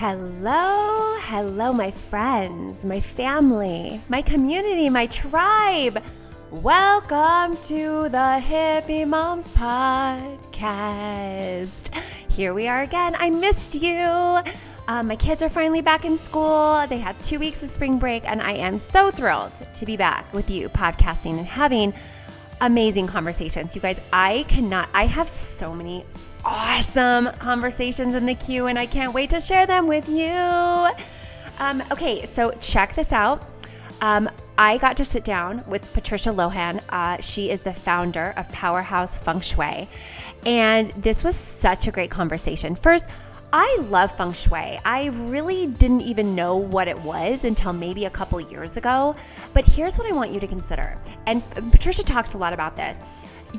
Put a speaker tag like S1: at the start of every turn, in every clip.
S1: Hello, hello, my friends, my family, my community, my tribe. Welcome to the Hippie Moms Podcast. Here we are again. I missed you. Um, my kids are finally back in school. They had two weeks of spring break, and I am so thrilled to be back with you podcasting and having amazing conversations. You guys, I cannot, I have so many awesome conversations in the queue, and I can't wait to share them with you. Um, okay, so check this out. Um, I got to sit down with Patricia Lohan. Uh, she is the founder of Powerhouse Feng Shui. And this was such a great conversation. First, I love feng shui. I really didn't even know what it was until maybe a couple years ago. But here's what I want you to consider. And Patricia talks a lot about this.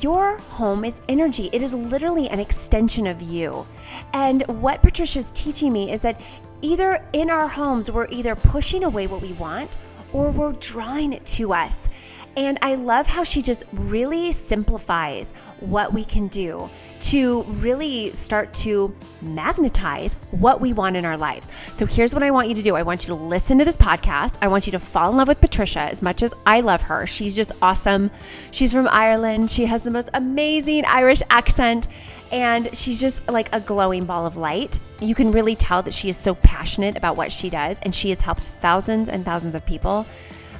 S1: Your home is energy. It is literally an extension of you. And what Patricia's teaching me is that either in our homes, we're either pushing away what we want or we're drawing it to us. And I love how she just really simplifies what we can do to really start to magnetize what we want in our lives. So here's what I want you to do I want you to listen to this podcast. I want you to fall in love with Patricia as much as I love her. She's just awesome. She's from Ireland, she has the most amazing Irish accent. And she's just like a glowing ball of light. You can really tell that she is so passionate about what she does, and she has helped thousands and thousands of people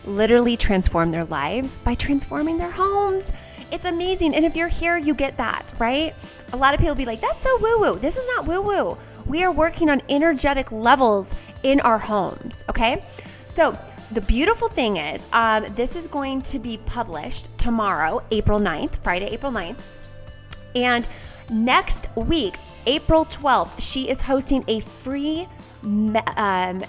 S1: literally transform their lives by transforming their homes. It's amazing. And if you're here, you get that, right? A lot of people be like, that's so woo woo. This is not woo woo. We are working on energetic levels in our homes, okay? So, the beautiful thing is, um, this is going to be published tomorrow, April 9th, Friday, April 9th. And next week, April 12th, she is hosting a free um,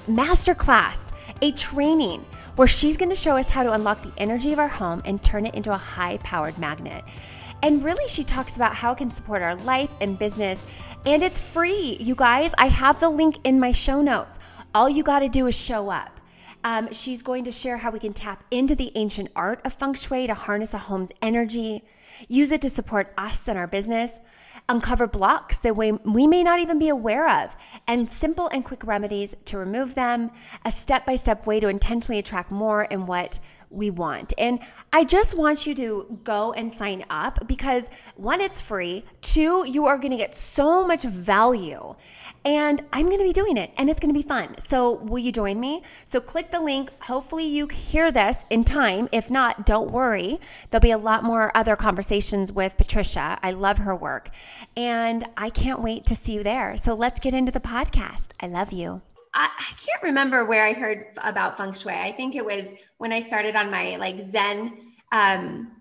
S1: masterclass, a training where she's going to show us how to unlock the energy of our home and turn it into a high powered magnet. And really, she talks about how it can support our life and business. And it's free, you guys. I have the link in my show notes. All you got to do is show up. Um, she's going to share how we can tap into the ancient art of feng shui to harness a home's energy, use it to support us and our business, uncover blocks that we, we may not even be aware of, and simple and quick remedies to remove them, a step by step way to intentionally attract more in what we want. And I just want you to go and sign up because one, it's free. Two, you are going to get so much value. And I'm going to be doing it and it's going to be fun. So, will you join me? So, click the link. Hopefully, you hear this in time. If not, don't worry. There'll be a lot more other conversations with Patricia. I love her work and I can't wait to see you there. So, let's get into the podcast. I love you. I, I can't remember where I heard about feng shui. I think it was when I started on my like Zen um,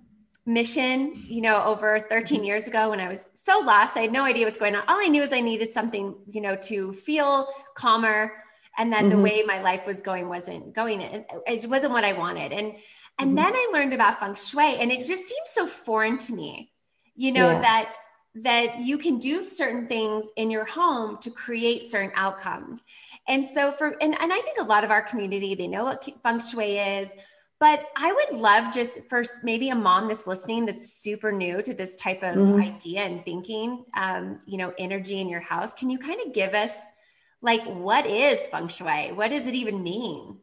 S1: mission, you know, over 13 years ago when I was so lost. I had no idea what's going on. All I knew is I needed something, you know, to feel calmer and that mm-hmm. the way my life was going wasn't going it wasn't what I wanted. And and mm-hmm. then I learned about feng shui and it just seemed so foreign to me. You know yeah. that that you can do certain things in your home to create certain outcomes. And so for and, and I think a lot of our community, they know what feng shui is, but I would love just for maybe a mom that's listening that's super new to this type of mm-hmm. idea and thinking, um, you know, energy in your house. Can you kind of give us like what is feng shui? What does it even mean?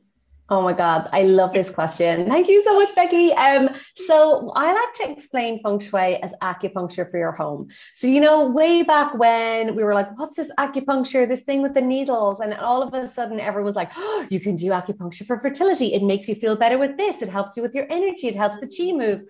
S2: Oh my God, I love this question. Thank you so much, Becky. Um, so I like to explain feng shui as acupuncture for your home. So, you know, way back when we were like, what's this acupuncture, this thing with the needles? And all of a sudden, everyone's like, oh, you can do acupuncture for fertility. It makes you feel better with this. It helps you with your energy. It helps the chi move.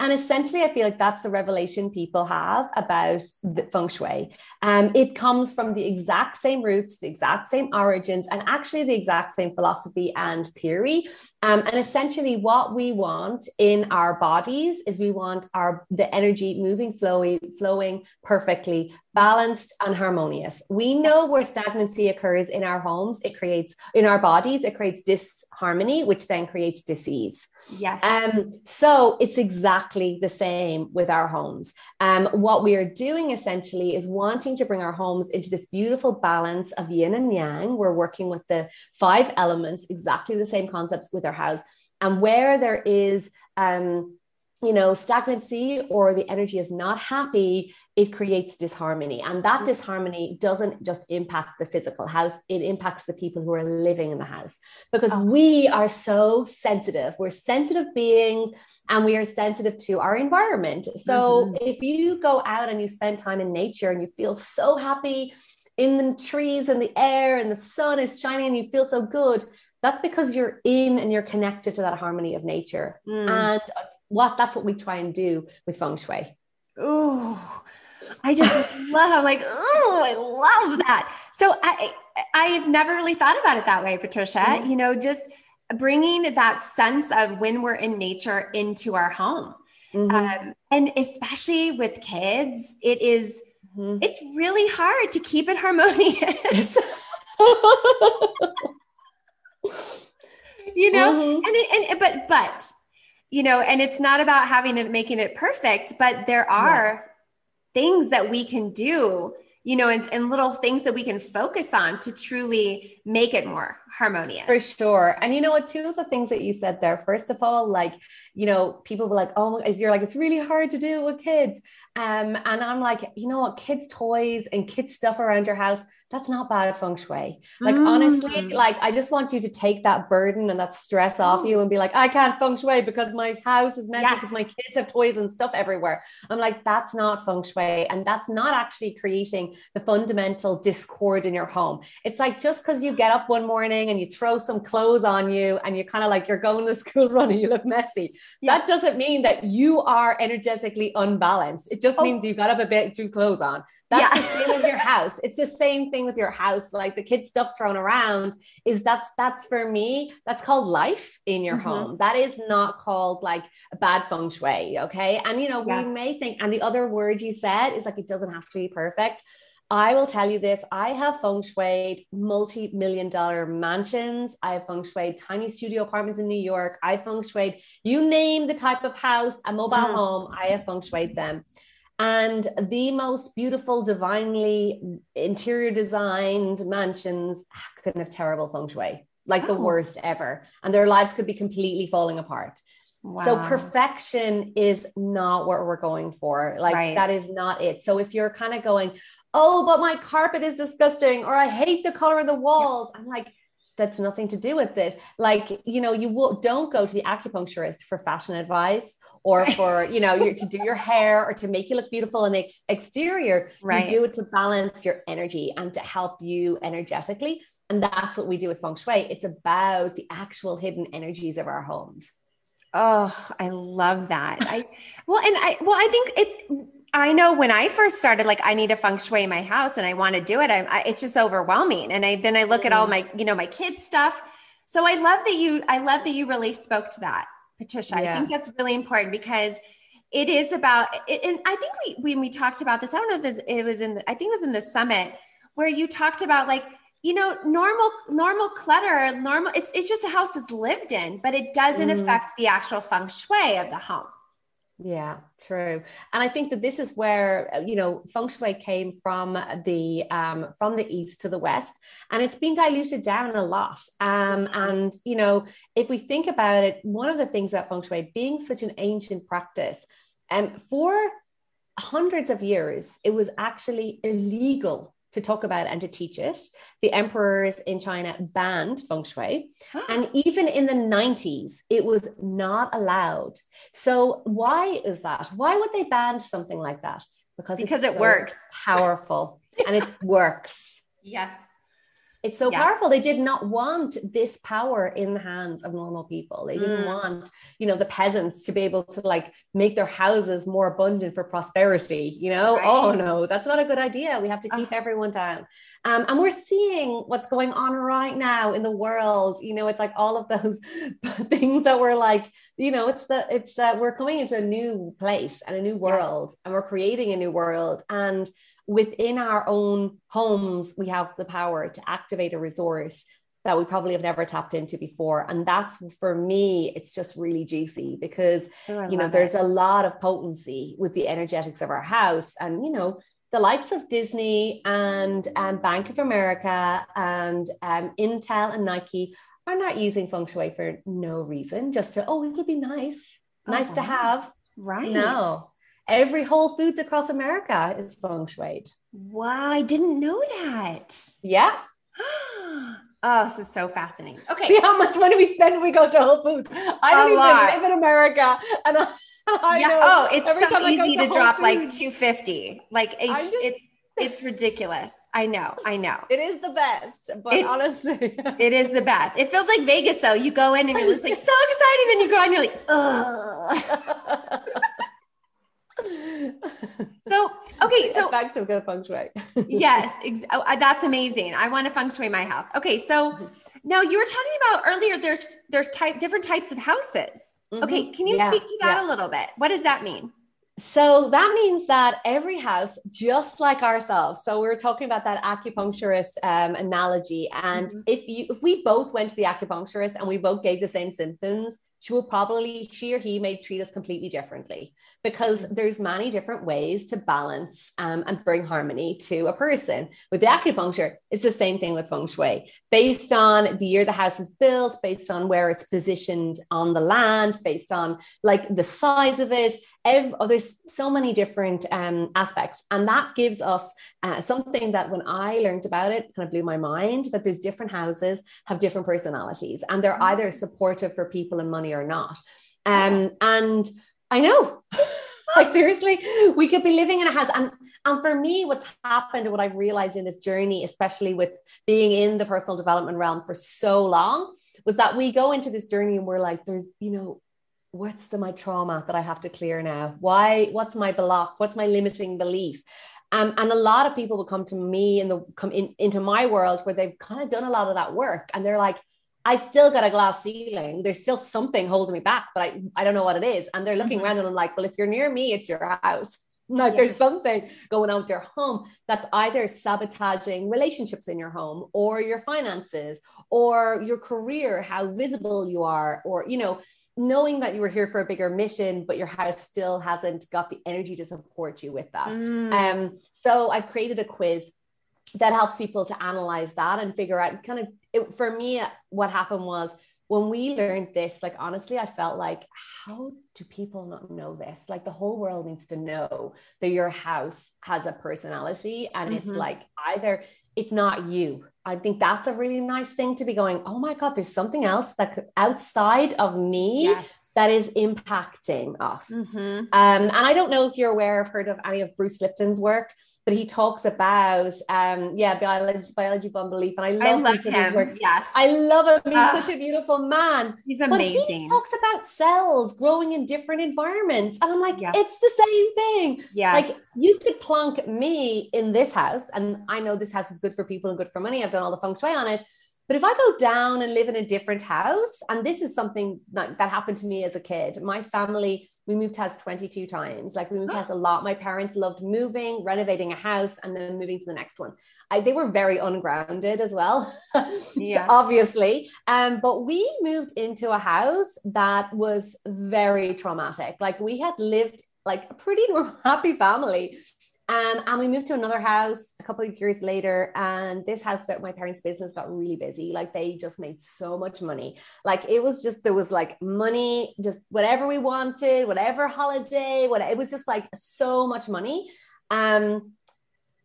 S2: And essentially, I feel like that's the revelation people have about the feng shui. Um, it comes from the exact same roots, the exact same origins, and actually the exact same philosophy and theory. Um, and essentially, what we want in our bodies is we want our the energy moving, flowing, flowing perfectly, balanced and harmonious. We know where stagnancy occurs in our homes, it creates in our bodies, it creates disharmony, which then creates disease.
S1: Yes.
S2: Um, so it's exactly the same with our homes. Um, what we are doing essentially is wanting to bring our homes into this beautiful balance of yin and yang. We're working with the five elements, exactly the same concepts with our house. And where there is um, you know, stagnancy or the energy is not happy, it creates disharmony. And that mm-hmm. disharmony doesn't just impact the physical house, it impacts the people who are living in the house because oh. we are so sensitive. We're sensitive beings and we are sensitive to our environment. So mm-hmm. if you go out and you spend time in nature and you feel so happy in the trees and the air and the sun is shining and you feel so good, that's because you're in and you're connected to that harmony of nature. Mm. And what that's what we try and do with feng shui.
S1: Oh, I just love I'm like, oh, I love that. So I I've never really thought about it that way, Patricia. Mm-hmm. You know, just bringing that sense of when we're in nature into our home. Mm-hmm. Um, and especially with kids, it is, mm-hmm. it's really hard to keep it harmonious. you know, mm-hmm. and, it, and but but you know, and it's not about having it making it perfect, but there are yeah. things that we can do, you know, and, and, little things that we can focus on to truly make it more harmonious.
S2: For sure. And you know what, two of the things that you said there, first of all, like, you know, people were like, oh, you're like, it's really hard to do with kids. Um, and I'm like, you know what, kids' toys and kids' stuff around your house, that's not bad feng shui. Like mm. honestly, like I just want you to take that burden and that stress off you and be like, I can't feng shui because my house is messy yes. because my kids have toys and stuff everywhere. I'm like, that's not feng shui, and that's not actually creating the fundamental discord in your home. It's like just because you get up one morning and you throw some clothes on you and you're kind of like you're going to school running, you look messy. Yeah. That doesn't mean that you are energetically unbalanced. It just oh. means you got up a bit, threw clothes on. That's yeah. the same with your house. It's the same thing with your house, like the kids' stuff thrown around, is that's that's for me, that's called life in your mm-hmm. home. That is not called like a bad feng shui. Okay. And you know, yes. we may think, and the other word you said is like it doesn't have to be perfect. I will tell you this I have feng shui multi million dollar mansions. I have feng shui tiny studio apartments in New York. I feng shui you name the type of house, a mobile mm. home, I have feng shui them and the most beautiful, divinely interior designed mansions couldn't have terrible feng shui, like oh. the worst ever. And their lives could be completely falling apart. Wow. So perfection is not what we're going for. Like right. that is not it. So if you're kind of going, oh, but my carpet is disgusting, or I hate the color of the walls, I'm like, that's nothing to do with it. Like, you know, you will, don't go to the acupuncturist for fashion advice or for you know your, to do your hair or to make you look beautiful in the ex- exterior. Right. you do it to balance your energy and to help you energetically. And that's what we do with feng shui. It's about the actual hidden energies of our homes.
S1: Oh i love that. I well and i well i think it's I know when I first started, like I need to feng shui in my house and I want to do it. I, I, it's just overwhelming. And I, then I look mm. at all mm. my, you know, my kids stuff. So I love that you, I love that you really spoke to that. Patricia. Yeah. I think that's really important because it is about it, and I think we when we talked about this, I don't know if this, it was in I think it was in the summit where you talked about like you know normal normal clutter normal it's it's just a house that's lived in but it doesn't mm. affect the actual feng shui of the home
S2: yeah, true. And I think that this is where uh, you know feng shui came from the um, from the east to the west, and it's been diluted down a lot. Um, and you know, if we think about it, one of the things about feng shui being such an ancient practice, and um, for hundreds of years, it was actually illegal to talk about and to teach it. The emperors in China banned feng shui. Ah. And even in the 90s, it was not allowed. So, why is that? Why would they ban something like that?
S1: Because, because it so works.
S2: Powerful and it works.
S1: Yes.
S2: It's so yes. powerful. They did not want this power in the hands of normal people. They didn't mm. want, you know, the peasants to be able to like make their houses more abundant for prosperity. You know, right. oh no, that's not a good idea. We have to keep everyone down. Um, and we're seeing what's going on right now in the world. You know, it's like all of those things that were like, you know, it's the it's uh, we're coming into a new place and a new world, yes. and we're creating a new world and within our own homes, we have the power to activate a resource that we probably have never tapped into before. And that's for me, it's just really juicy because, oh, you know, there's a lot of potency with the energetics of our house. And, you know, the likes of Disney and um, Bank of America and um, Intel and Nike are not using feng shui for no reason, just to, oh, it'll be nice, nice to have
S1: Right.
S2: No. Every Whole Foods across America is feng shui.
S1: Wow, I didn't know that.
S2: Yeah.
S1: oh, this is so fascinating. Okay.
S2: See how much money we spend when we go to Whole Foods. I don't
S1: A
S2: even
S1: lot.
S2: live in America. And I, I
S1: yeah.
S2: know
S1: Oh, it's
S2: every
S1: so
S2: time
S1: easy to,
S2: Whole
S1: drop like 250. Like it's,
S2: just-
S1: it, it's ridiculous. I know. I know.
S2: It is the best. But
S1: It-
S2: honestly.
S1: It is the best. It feels like Vegas though. You go in and you're just like so excited, then you go and you're like, ugh. So okay, so
S2: back to good feng shui.
S1: yes, ex- oh, uh, that's amazing. I want to feng shui my house. Okay, so now you were talking about earlier. There's there's type different types of houses. Okay,
S2: Mhm.
S1: can you
S2: Yeah,
S1: speak to that
S2: yeah.
S1: a little bit? What does that mean?
S2: So that means that every house, just like ourselves, so we were talking about that acupuncturist um, analogy, and
S1: Mhm.
S2: if you if we both went to the acupuncturist and we both gave the same symptoms, she will probably she or he may treat us completely differently because there's many different ways to balance um, and bring harmony to a person. With the acupuncture, it's the same thing with feng shui, based on the year the house is built, based on where it's positioned on the land, based on like the size of it ev- oh, there's so many different um, aspects and that gives us uh, something that when i learned about it kind of blew my mind that there's different houses have different personalities and they're either supportive for people and money or not. Um, and i know. Like seriously we could be living in a house and and for me what's happened and what i've realized in this journey especially with being in the personal development realm for so long was that we go into this journey and we're like there's you know what's the my trauma that I have to clear now? Why? What's my block? What's my limiting belief? Um, and a lot of people will come to me and come in, into my world where they've kind of done a lot of that work, and they're like, I still got a glass ceiling. There's still something holding me back, but I, I don't know what it is. And they're looking
S1: Mhm.
S2: around and I'm like, well, if you're near me, it's your house. Like there's something going on with your home that's either sabotaging relationships in your home or your finances or your career, how visible you are, or you know, knowing that you were here for a bigger mission, but your house still hasn't got the energy to support you with that.
S1: Mm.
S2: Um, so I've created a quiz that helps people to analyze that and figure out kind of it, for me what happened was when we learned this like honestly i felt like how do people not know this like the whole world needs to know that your house has a personality and it's
S1: Mhm.
S2: like either it's not you i think that's a really nice thing to be going oh my god there's something else that could outside of me
S1: yes.
S2: That is impacting us
S1: Mhm.
S2: um, and I don't know if you're aware of heard of any of Bruce Lipton's work, but he talks about um, yeah biology, biology beyond belief, and I love,
S1: I love him.
S2: work.
S1: Yes.
S2: I love him. He's
S1: Ah.
S2: such a beautiful man.
S1: He's amazing.
S2: But he talks about cells growing in different environments, and I'm like,
S1: Yeah.
S2: it's the same thing.
S1: Yeah,
S2: Like you could plonk me in this house, and I know this house is good for people and good for money. I've done all the feng shui on it. But if I go down and live in a different house, and this is something that, that happened to me as a kid, my family, we moved house 22 times. Like we moved house a lot. My parents loved moving, renovating a house, and then moving to the next one. I, they were very ungrounded as well, So obviously. Um, but we moved into a house that was very traumatic. Like we had lived like a pretty happy family. Um, and we moved to another house a couple of years later. And this house that my parents' business got really busy. Like they just made so much money. Like it was just, there was like money, just whatever we wanted, whatever holiday, what it was just like so much money. Um,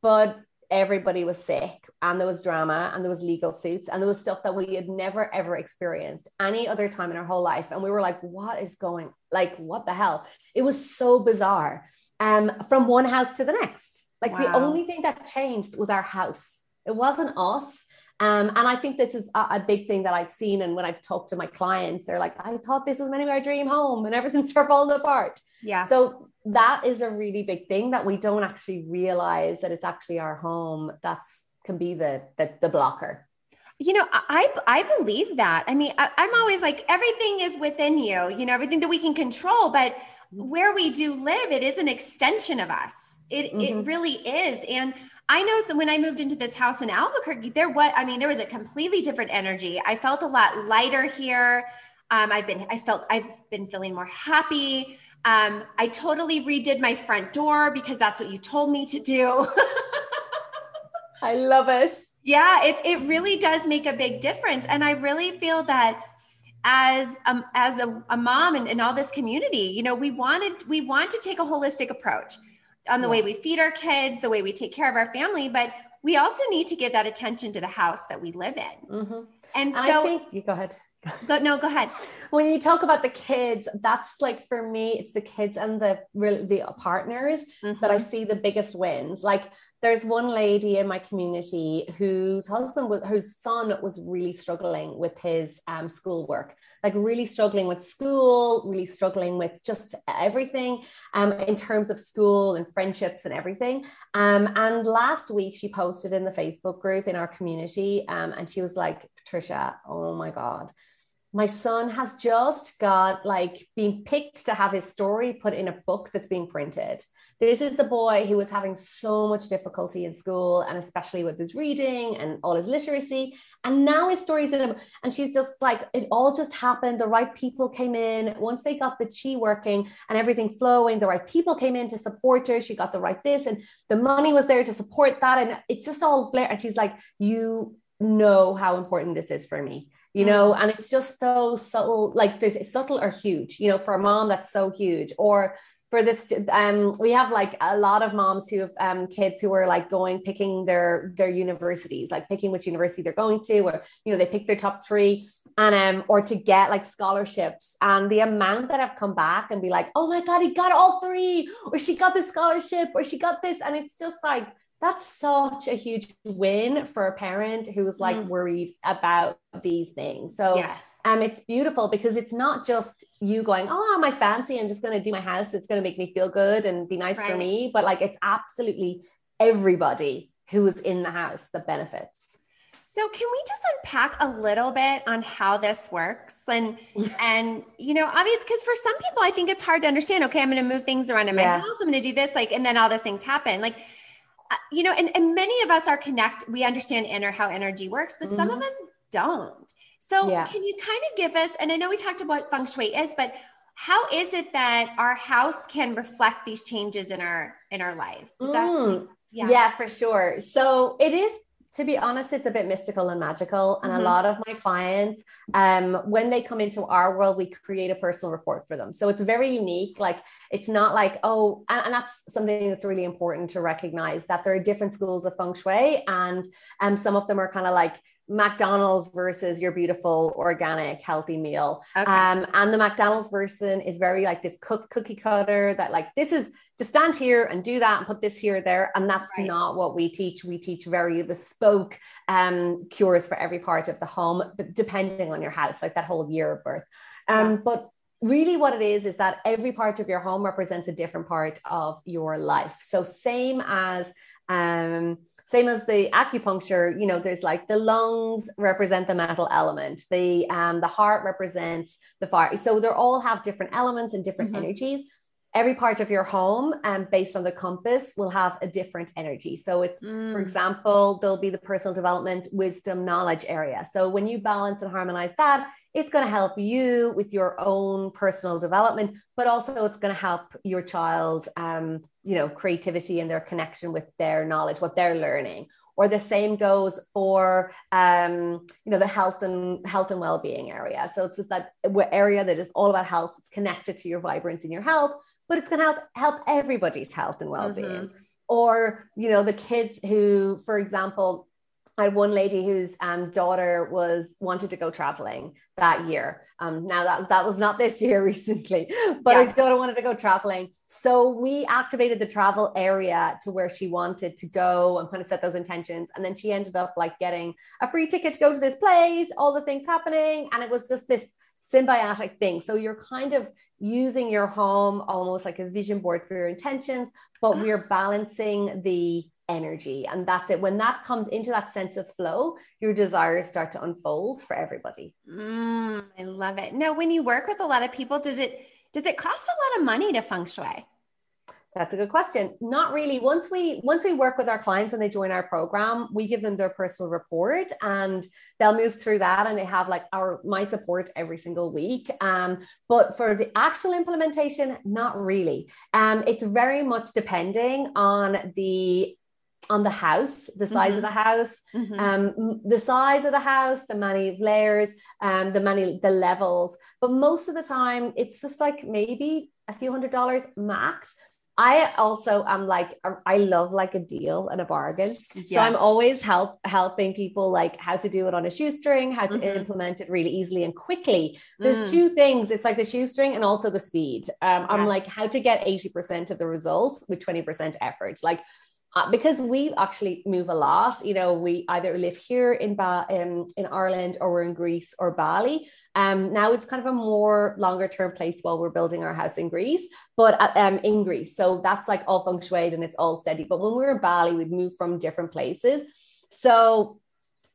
S2: but everybody was sick and there was drama and there was legal suits and there was stuff that we had never ever experienced any other time in our whole life. And we were like what is going like what the hell? It was so bizarre um from one house to the next. Like the only thing that changed was our house. It wasn't us um, and I think this is a, a big thing that I've seen. And when I've talked to my clients, they're like, I thought this was meant to be our dream home and everything started falling apart.
S1: yeah.
S2: So that is a really big thing that we don't actually realize that it's actually our home. That's can be the the, the blocker.
S1: You know, I I believe that. I mean, I, I'm always like everything is within you. You know, everything that we can control, but where we do live, it is an extension of us. It it
S2: Mhm.
S1: really is. And I know so when I moved into this house in Albuquerque, there was I mean, there was a completely different energy. I felt a lot lighter here. Um, I've been I felt I've been feeling more happy. Um, I totally redid my front door because that's what you told me to do.
S2: I love it.
S1: Yeah, it it really does make a big difference, and I really feel that as um, as a, a mom and, and all this community you know we wanted we want to take a holistic approach on the yeah. way we feed our kids the way we take care of our family but we also need to give that attention to the house that we live in mm-hmm. and, so
S2: think you go ahead
S1: Go, no, go ahead.
S2: When you talk about the kids, that's like for me, it's the kids and the the partners mm-hmm. that I mm-hmm. see the biggest wins. Like there's one lady in my community whose husband was whose son was really struggling with his um, schoolwork, like really struggling with school, really struggling with just everything um, in terms of school and friendships and everything. Um, and last week she posted in the Facebook group in our community, um, and she was like, Patricia, oh my God my son has just got like being picked to have his story put in a book that's being printed. This is the boy who was having so much difficulty in school and especially with his reading and all his literacy. And now his story's in him. And she's just like, it all just happened. The right people came in. Once they got the chi working and everything flowing, the right people came in to support her. She got the right this and the money was there to support that. And it's just all flare. And she's like, you know how important this is for me you know mm. and it's just so subtle like there's subtle or huge you know for a mom that's so huge. Or for this um we have like a lot of moms who have um kids who are like going picking their their universities like picking which university they're going to or you know they pick their top three. And um or to get like scholarships. And the amount that have come back and be like oh my god he got all three! Or she got the scholarship! Or she got this! And it's just like that's such a huge win for a parent who's like mm. worried about these things. So yes. um it's beautiful because it's not just you going, Oh, my fancy, I'm just gonna do my house, it's gonna make me feel good and be nice right. for me. But like it's absolutely everybody who is in the house that benefits.
S1: So can we just unpack a little bit on how this works? And and you know, obvious because for some people I think it's hard to understand, okay, I'm gonna move things around in my yeah. house, I'm gonna do this, like, and then all these things happen. Like you know, and, and many of us are connect. We understand inner how energy works, but mm-hmm. some of mm-hmm. us don't. So yeah. can you kind of give us, and I know we talked about feng shui is, but how is it that our house can reflect these changes in our in our lives? Does
S2: mm. that yeah. yeah, for sure. So it is to be honest, it's a bit mystical and magical. And mm-hmm. a lot of my clients, um, when they come into our world, we create a personal report for them. So it's very unique. Like it's not like, oh, and, and that's something that's really important to recognize that there are different schools of feng shui. And um, some of them are kind of like McDonald's versus your beautiful organic healthy meal. Okay. Um, and the McDonald's version is very like this cook cookie cutter that like this is just stand here and do that and put this here there. And that's right. not what we teach. We teach very bespoke um, cures for every part of the home, depending on your house, like that whole year of birth. Um, yeah. But really what it is is that every part of your home represents a different part of your life so same as um same as the acupuncture you know there's like the lungs represent the metal element the um the heart represents the fire so they all have different elements and different mm-hmm. energies every part of your home and um, based on the compass will have a different energy so it's mm. for example there'll be the personal development wisdom knowledge area so when you balance and harmonize that it's going to help you with your own personal development but also it's going to help your child um, you know creativity and their connection with their knowledge what they're learning. Or the same goes for um, you know the health and health and well-being area. So it's just that area that is all about health. It's connected to your vibrance in your health but it's going to help help everybody's health and well-being. Mm-hmm. or you know the kids who for example I had one lady whose um, daughter was wanted to go traveling that year. Um, now that that was not this year recently, but yeah. her daughter wanted to go traveling. So we activated the travel area to where she wanted to go and kind of set those intentions. And then she ended up like getting a free ticket to go to this place, all the things happening, and it was just this symbiotic thing. So you're kind of using your home almost like a vision board for your intentions, but we're balancing the energy. And that's it. When that comes into that sense of flow, your desires start to unfold for everybody.
S1: Mm, I love it. Now, when you work with a lot of people, does it does it cost a lot of money to feng shui?
S2: That's a good question. Not really. Once we once we work with our clients when they join our program, we give them their personal report and they'll move through that and they have like our my support every single week. Um, but for the actual implementation, not really. Um, it's very much depending on the on the house, the size mm-hmm. of the house, mm-hmm. um, the size of the house, the many layers, um, the many the levels. But most of the time, it's just like maybe a few hundred dollars max. I also am like I love like a deal and a bargain. Yes. So I'm always help helping people like how to do it on a shoestring, how to mm-hmm. implement it really easily and quickly. There's mm. two things. It's like the shoestring and also the speed. Um, yes. I'm like how to get 80% of the results with 20% effort. Like uh, because we actually move a lot. You know, we either live here in ba- in, in Ireland or we're in Greece or Bali. Um, now it's kind of a more longer term place while we're building our house in Greece, but at, um, in Greece. So that's like all feng shui and it's all steady. But when we were in Bali, we'd move from different places. So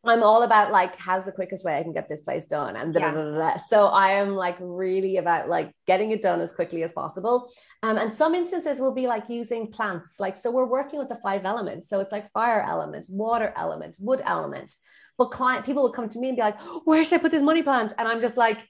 S2: I'm all about like how's the quickest way I can get this place done and yeah. so I am like really about like getting it done as quickly as possible. Um, and some instances will be like using plants. Like so we're working with the five elements. So it's like fire element, water element, wood element. But client people will come to me and be like, where should I put this money plant? And I'm just like,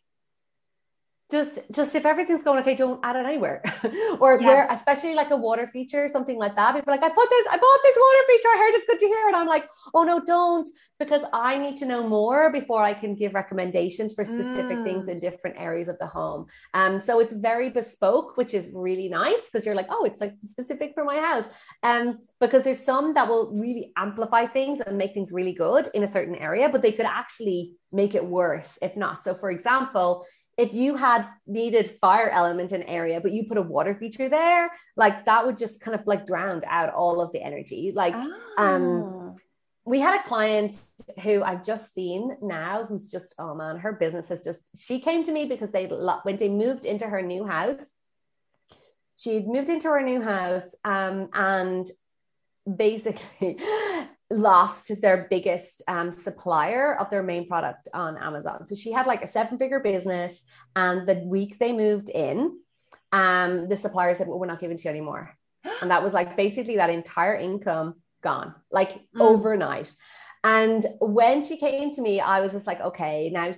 S2: just just if everything's going okay, don't add it anywhere. or yes. where especially like a water feature, something like that. People like, I put this, I bought this water feature, I heard it's good to hear. And I'm like, oh no, don't, because I need to know more before I can give recommendations for specific mm. things in different areas of the home. Um, so it's very bespoke, which is really nice because you're like, oh, it's like specific for my house. Um, because there's some that will really amplify things and make things really good in a certain area, but they could actually make it worse if not. So for example, if you had needed fire element in area but you put a water feature there like that would just kind of like drown out all of the energy like um, ah. um we had a client who I've just seen now who's just oh man her business has just she came to me because they when they moved into her new house she'd moved into her new house um, and basically lost their biggest um, supplier of their main product on Amazon. So she had like a seven figure business. And the week they moved in, um, the supplier said, Well, we're not giving to you anymore. And that was like basically that entire income gone, like mm. overnight. And when she came to me, I was just like, okay, now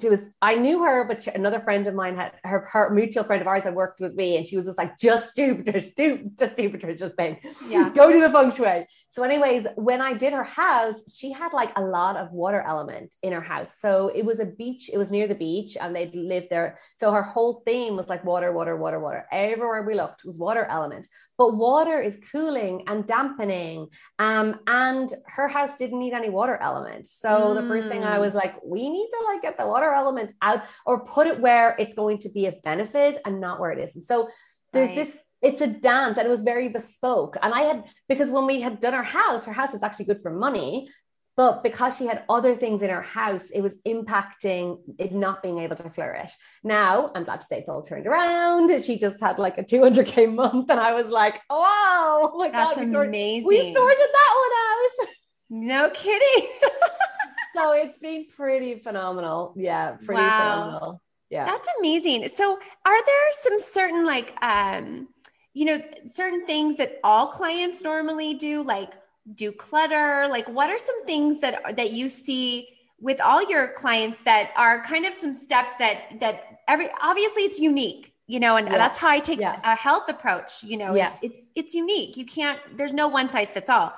S2: she was I knew her, but she, another friend of mine had her, her mutual friend of ours had worked with me, and she was just like, just do, just do, just do Patricia's thing. Yeah. Go to the feng shui. So, anyways, when I did her house, she had like a lot of water element in her house. So it was a beach, it was near the beach, and they'd lived there. So her whole theme was like water, water, water, water. Everywhere we looked was water element. But water is cooling and dampening. Um, and her house didn't need any water element. So mm. the first thing I was like, we need to like get get the water element out or put it where it's going to be of benefit and not where it isn't. So there's right. this it's a dance and it was very bespoke. And I had, because when we had done our house, her house was actually good for money, but because she had other things in her house, it was impacting it not being able to flourish. Now, I'm glad to say it's all turned around. She just had like a 200K month. And I was like, oh, oh my
S1: That's
S2: God,
S1: we sorted, amazing.
S2: we sorted that one out.
S1: No kidding.
S2: so it's been pretty phenomenal. Yeah, pretty wow. phenomenal. Yeah.
S1: That's amazing. So are there some certain like um you know certain things that all clients normally do like do clutter like what are some things that that you see with all your clients that are kind of some steps that that every obviously it's unique you know and yeah. that's how i take yeah. a health approach you know yeah. it's, it's it's unique you can't there's no one size fits all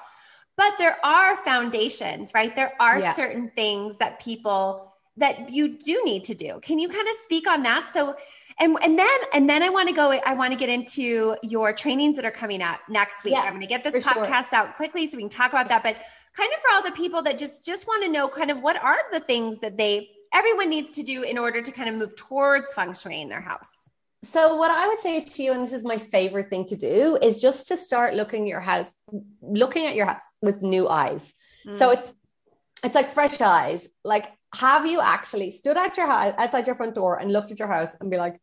S1: but there are foundations, right? There are yeah. certain things that people that you do need to do. Can you kind of speak on that? So and and then and then I want to go I want to get into your trainings that are coming up next week. Yeah, I'm going to get this podcast sure. out quickly so we can talk about that, but kind of for all the people that just just want to know kind of what are the things that they everyone needs to do in order to kind of move towards feng shui in their house.
S2: So, what I would say to you, and this is my favorite thing to do, is just to start looking your house, looking at your house with new eyes. Mm. So it's it's like fresh eyes. Like, have you actually stood at your house outside your front door and looked at your house and be like,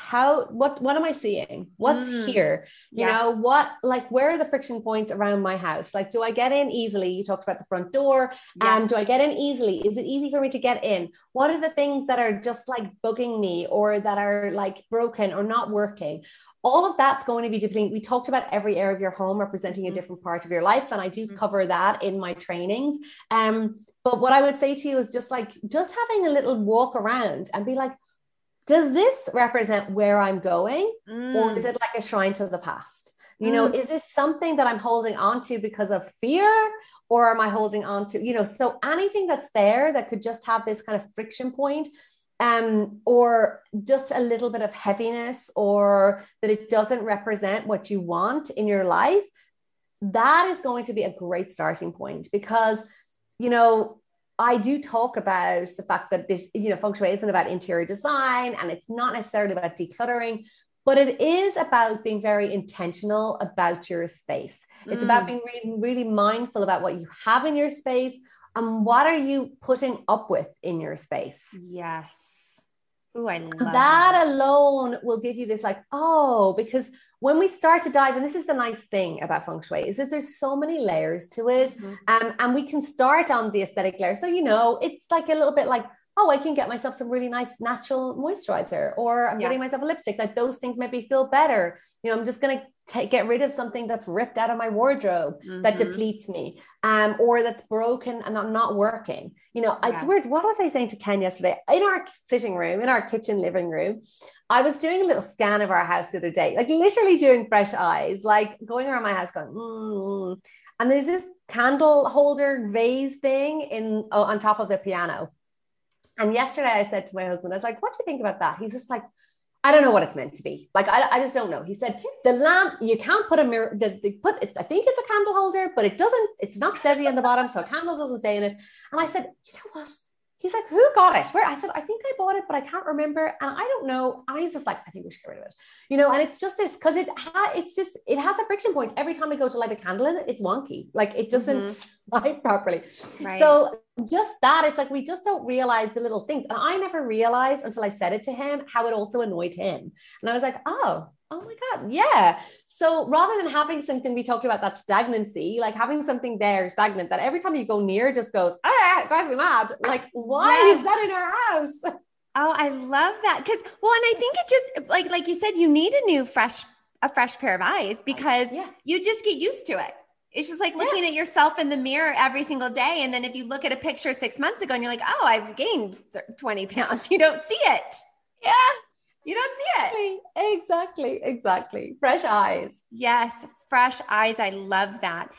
S2: how what what am i seeing what's mm, here you yeah. know what like where are the friction points around my house like do i get in easily you talked about the front door yes. um do i get in easily is it easy for me to get in what are the things that are just like bugging me or that are like broken or not working all of that's going to be depleting. We talked about every area of your home representing a mm-hmm. different part of your life, and I do mm-hmm. cover that in my trainings. Um, but what I would say to you is just like just having a little walk around and be like, does this represent where I'm going? Mm. Or is mm. it like a shrine to the past? You know, mm. is this something that I'm holding on to because of fear or am I holding on to, you know, so anything that's there that could just have this kind of friction point um, or just a little bit of heaviness or that it doesn't represent what you want in your life, that is going to be a great starting point because, you know, I do talk about the fact that this, you know, feng shui isn't about interior design and it's not necessarily about decluttering, but it is about being very intentional about your space. It's mm. about being really, really mindful about what you have in your space and what are you putting up with in your space.
S1: Yes. Oh, I love
S2: that, that alone will give you this like, oh, because when we start to dive, and this is the nice thing about feng shui, is that there's so many layers to it. Mm-hmm. Um, and we can start on the aesthetic layer. So, you know, it's like a little bit like, oh, I can get myself some really nice natural moisturizer, or I'm yeah. getting myself a lipstick. Like those things make me feel better. You know, I'm just gonna take get rid of something that's ripped out of my wardrobe mm-hmm. that depletes me, um, or that's broken and not, not working. You know, yes. it's weird. What was I saying to Ken yesterday in our sitting room, in our kitchen living room? I was doing a little scan of our house the other day, like literally doing fresh eyes, like going around my house going, mm. and there's this candle holder vase thing in oh, on top of the piano and yesterday I said to my husband, I was like, what do you think about that? He's just like, I don't know what it's meant to be. Like, I, I just don't know. He said, the lamp, you can't put a mirror, the, the put, it's, I think it's a candle holder, but it doesn't, it's not steady on the bottom. So a candle doesn't stay in it. And I said, you know what? He's like, who got it? Where I said, I think I bought it, but I can't remember. And I don't know. And he's just like, I think we should get rid of it. You know, and it's just this because it ha- it's just it has a friction point. Every time I go to light a candle in it, it's wonky. Like it doesn't mm-hmm. light properly. Right. So just that, it's like we just don't realize the little things. And I never realized until I said it to him how it also annoyed him. And I was like, oh, oh my God, yeah. So rather than having something we talked about that stagnancy, like having something there stagnant that every time you go near just goes, ah, it drives me mad. Like, why yes. is that in our house?
S1: Oh, I love that. Cause well, and I think it just like like you said, you need a new fresh, a fresh pair of eyes because yeah. you just get used to it. It's just like looking yeah. at yourself in the mirror every single day. And then if you look at a picture six months ago and you're like, oh, I've gained 20 pounds, you don't see it.
S2: Yeah.
S1: You don't see
S2: it. Exactly. Exactly. Fresh eyes.
S1: Yes. Fresh eyes. I love that.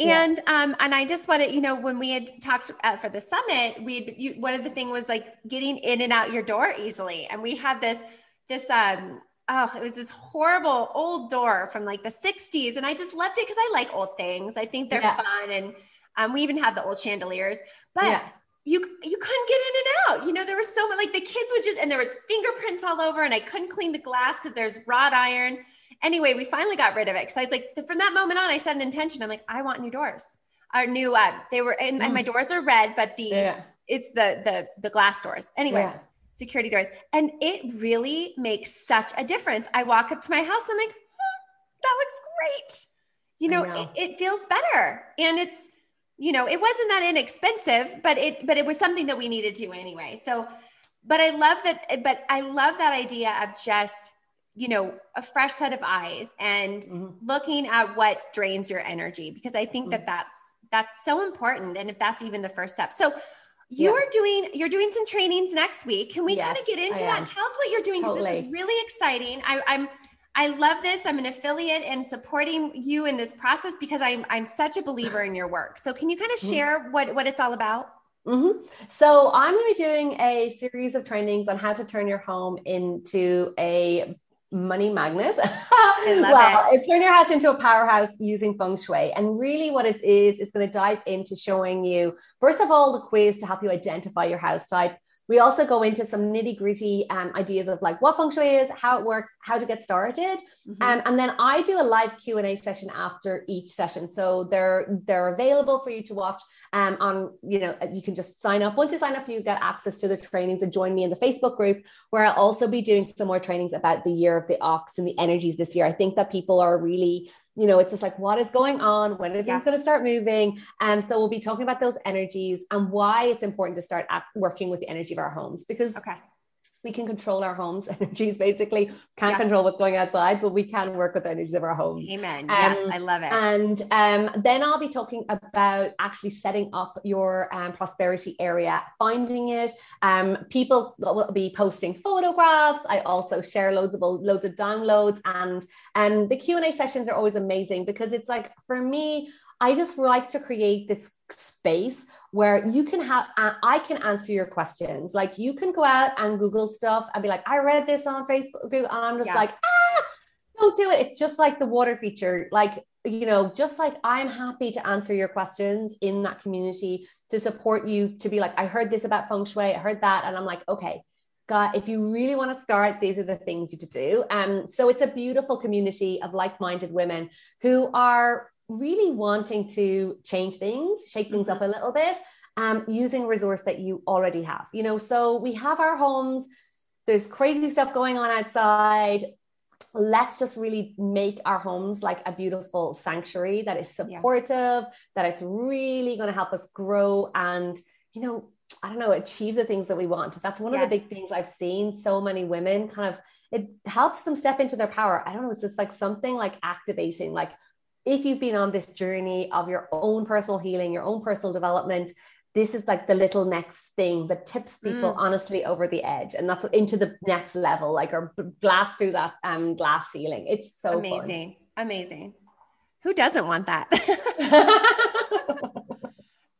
S1: And yeah. um, and I just wanted, you know, when we had talked uh, for the summit, we had, you, one of the thing was like getting in and out your door easily, and we had this this um oh it was this horrible old door from like the 60s, and I just loved it because I like old things. I think they're yeah. fun, and um, we even had the old chandeliers, but yeah you you couldn't get in and out. You know, there was so much like the kids would just and there was fingerprints all over, and I couldn't clean the glass because there's wrought iron. Anyway, we finally got rid of it because I was like, from that moment on, I set an intention. I'm like, I want new doors. Our new uh, they were and, mm. and my mm. doors are red, but the yeah. it's the the the glass doors. Anyway. Yeah. Security doors. And it really makes such a difference. I walk up to my house, I'm like, that looks great. You know, know. It, it feels better. And it's you know, it wasn't that inexpensive, but it but it was something that we needed to anyway. So, but I love that. But I love that idea of just you know a fresh set of eyes and mm-hmm. looking at what drains your energy because I think mm-hmm. that that's that's so important. And if that's even the first step, so you're yeah. doing you're doing some trainings next week. Can we yes, kind of get into that? Tell us what you're doing because totally. this is really exciting. I, I'm I love this. I'm an affiliate and supporting you in this process because I'm I'm such a believer in your work. So can you kind of mm-hmm. share what what it's all about?
S2: Mm-hmm. So I'm going to be doing a series of trainings on how to turn your home into a money magnet. well, it. turn your house into a powerhouse using feng shui. And really, what it is, is going to dive into showing you, first of all, the quiz to help you identify your house type. We also go into some nitty gritty um, ideas of like what feng shui is, how it works, how to get started, mm-hmm. um, and then I do a live Q and A session after each session. So they're they're available for you to watch. Um, on you know you can just sign up. Once you sign up, you get access to the trainings and join me in the Facebook group where I'll also be doing some more trainings about the year of the ox and the energies this year. I think that people are really you know, it's just like, what is going on? When are things yeah. going to start moving? And um, so we'll be talking about those energies and why it's important to start working with the energy of our homes because
S1: okay.
S2: We can control our home's energies basically can't
S1: Yeah.
S2: control what's going outside but we can work with the energies of our homes
S1: Amen. Yes,
S2: Um,
S1: I love it.
S2: and um, then I'll be talking about actually setting up your um, prosperity area, finding it. Um, people will be posting photographs. I also share loads of loads of downloads, and um, the Q and A sessions are always amazing because it's like for me, I just like to create this space where you can have I can answer your questions. Like you can go out and Google stuff and be like, I read this on Facebook, and I'm just
S1: Yeah.
S2: like, ah, don't do it. It's just like the water feature. Like you know, just like I'm happy to answer your questions in that community to support you to be like, I heard this about feng shui, I heard that, and I'm like, okay. God, if you really want to start, these are the things you to do. Um, so it's a beautiful community of like-minded women who are really wanting to change things, shake things up a little bit, um, using resource that you already have. You know, so we have our homes. There's crazy stuff going on outside let's just really make our homes like a beautiful sanctuary that is
S1: Yeah.
S2: supportive, that it's really going to help us grow and, you know, I don't know, achieve the things that we want. That's one of the big things I've seen so many women kind of, it helps them step into their power. I don't know, it's just like something like activating, like if you've been on this journey of your own personal healing, your own personal development, this is like the little next thing that tips people
S1: Mm.
S2: honestly over the edge and that's into the next level like or blast through that um glass ceiling it's so
S1: amazing. Amazing. Who doesn't want that?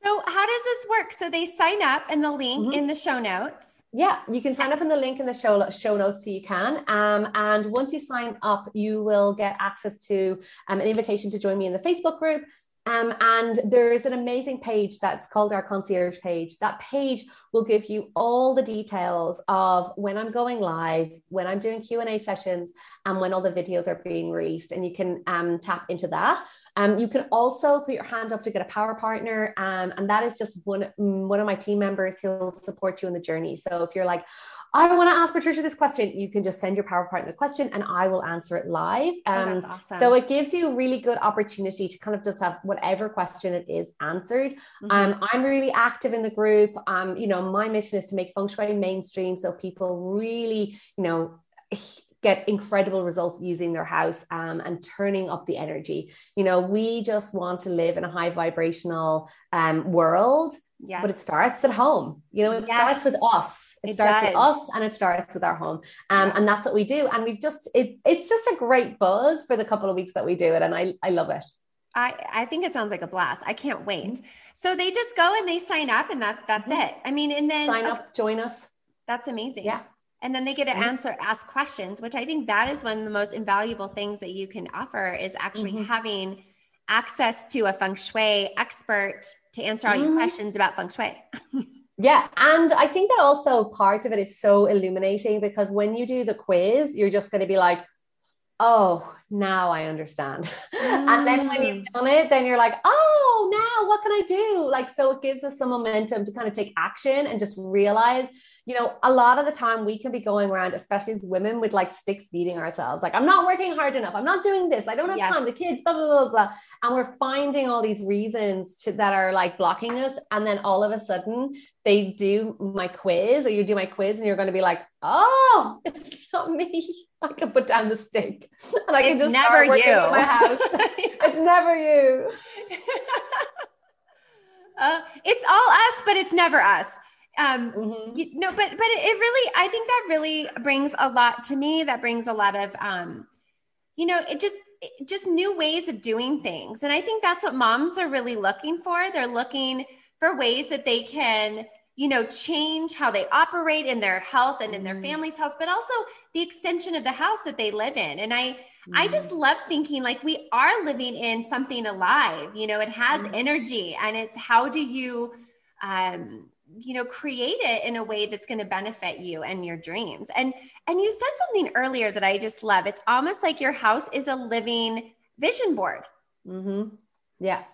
S1: so, how does this work? So, they sign up in the link
S2: Mhm.
S1: in the show notes.
S2: Yeah you can sign up in the link in the show show notes so you can um and once you sign up you will get access to um, an invitation to join me in the facebook group um, and there's an amazing page that's called our concierge page. That page will give you all the details of when I'm going live, when I'm doing Q and A sessions, and when all the videos are being released. And you can um, tap into that. Um, you can also put your hand up to get a power partner, um, and that is just one mm, one of my team members who'll support you in the journey. So if you're like, I want to ask Patricia this question, you can just send your power partner the question, and I will answer it live.
S1: Oh,
S2: Um,
S1: that's awesome.
S2: so it gives you a really good opportunity to kind of just have whatever question it is answered.
S1: Mhm.
S2: Um, I'm really active in the group. Um, you know, my mission is to make feng shui mainstream so people really, you know, get incredible results using their house um, and turning up the energy. You know, we just want to live in a high vibrational um, world,
S1: yes.
S2: but it starts at home. You know, it
S1: Yes.
S2: starts with us. It,
S1: It
S2: starts with us and it starts with our home. Um, and that's what we do. And we've just it it's just a great buzz for the couple of weeks that we do it. And I I love it.
S1: I, I think it sounds like a blast. I can't wait. So they just go and they sign up and that that's
S2: Mhm.
S1: it. I mean, and then
S2: Sign
S1: okay,
S2: up, join us.
S1: that's amazing.
S2: Yeah.
S1: And then they get to
S2: Mhm.
S1: answer, ask questions, which I think that is one of the most invaluable things that you can offer is actually
S2: Mhm.
S1: having access to a feng shui expert to answer all your
S2: Mhm.
S1: questions about feng shui.
S2: Yeah. And I think that also part of it is so illuminating because when you do the quiz, you're just going to be like, oh, now I understand. and then when you've mm. done it, then you're like, oh, now what can I do? Like, so it gives us some momentum to kind of take action and just realize, you know, a lot of the time we can be going around, especially as women, with like sticks beating ourselves. Like, I'm not working hard enough. I'm not doing this. I don't have
S1: Yes.
S2: time. The kids, blah, blah, blah, blah. And we're finding all these reasons to, that are like blocking us. And then all of a sudden, they do my quiz or you do my quiz and you're going to be like, oh, it's not me. I can put down the stick and I can
S1: It's
S2: just
S1: never you.
S2: in my house. it's never you.
S1: uh, it's all us, but it's never us. Um,
S2: Mhm.
S1: you know, but but it, it really, I think that really brings a lot to me. That brings a lot of, um, you know, it just it- just new ways of doing things, and I think that's what moms are really looking for. They're looking for ways that they can you know change how they operate in their health and in their
S2: Mhm.
S1: family's house but also the extension of the house that they live in and i I just love thinking like we are living in something alive. You know, it has
S2: Mhm.
S1: energy, and it's how do you, um, you know, create it in a way that's going to benefit you and your dreams. And and you said something earlier that I just love. It's almost like your house is a living vision board.
S2: Mm-hmm. Yeah.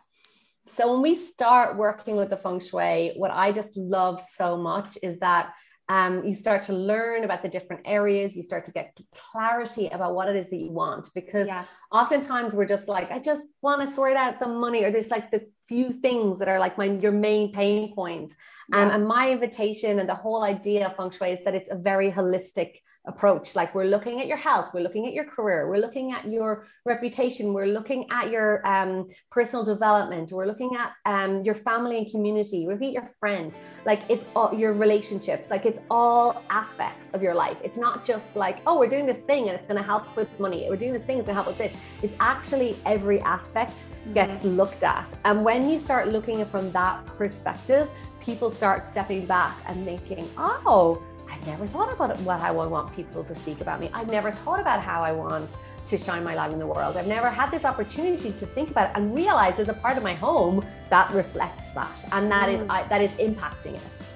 S2: So when we start working with the feng shui, what I just love so much is that um, you start to learn about the different areas you start to get clarity about what it is that you want because yeah. oftentimes we're just like i just want to sort out the money or there's like the few things that are like my your main pain points. Um, yeah. um, and my invitation and the whole idea of feng shui is that it's a very holistic approach. Like we're looking at your health we're looking at your career we're looking at your reputation we're looking at your um, personal development we're looking at um, your family and community we're looking at your friends. Like it's all your relationships like it's all aspects of your life. It's not just like oh we're doing this thing and it's going to help with money we're doing this thing it's going to help with this. It's actually every aspect gets mm-hmm. looked at. And when you start looking at from that perspective people start stepping back and thinking oh I've never thought about what I want people to speak about me. I've never thought about how I want to shine my light in the world. I've never had this opportunity to think about it and realize there's a part of my home that reflects that and that mm. is I, that is impacting it.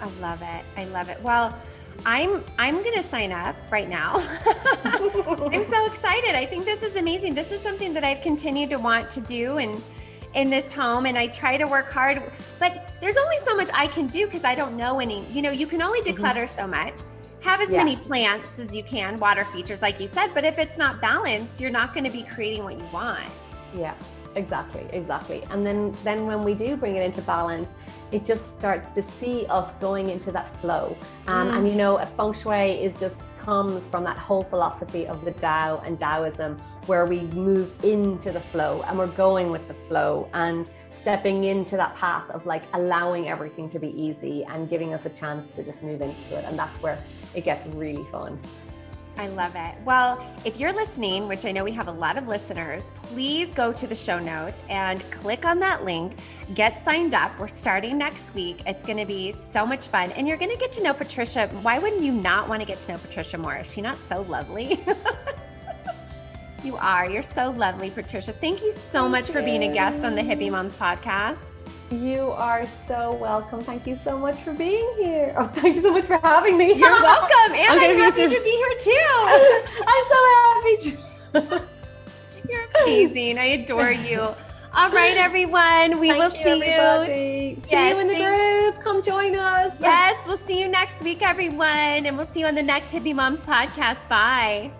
S1: I love it. I love it. Well, I'm I'm going to sign up right now. I'm so excited. I think this is amazing. This is something that I've continued to want to do and in this home and I try to work hard, but there's only so much I can do because I don't know any. You know, you can only mm-hmm. declutter mm-hmm. so much. Have as yeah. many plants as you can, water features like you said, but if it's not balanced, you're not going to be creating what you want.
S2: Yeah. Exactly, exactly. And then then when we do bring it into balance, it just starts to see us going into that flow. Um, mm. And you know, a feng shui is just comes from that whole philosophy of the Tao and Taoism, where we move into the flow and we're going with the flow and stepping into that path of like allowing everything to be easy and giving us a chance to just move into it. And that's where it gets really fun.
S1: I love it. Well, if you're listening, which I know we have a lot of listeners, please go to the show notes and click on that link. Get signed up. We're starting next week. It's going to be so much fun. And you're going to get to know Patricia. Why wouldn't you not want to get to know Patricia more? Is she not so lovely? you are. You're so lovely, Patricia. Thank you so Thank much you. for being a guest on the Hippie Moms podcast.
S2: You are so welcome. Thank you so much for being here. Oh, thank you so much for having me.
S1: You're welcome. And I'm, I'm happy to be here too.
S2: I'm so happy.
S1: To- You're amazing. I adore you. All right, everyone. We
S2: Thank
S1: will
S2: see everybody. you. See yes, you in the group. Come join us.
S1: Yes, we'll see you next week, everyone. And we'll see you on the next Hippie Moms podcast. Bye.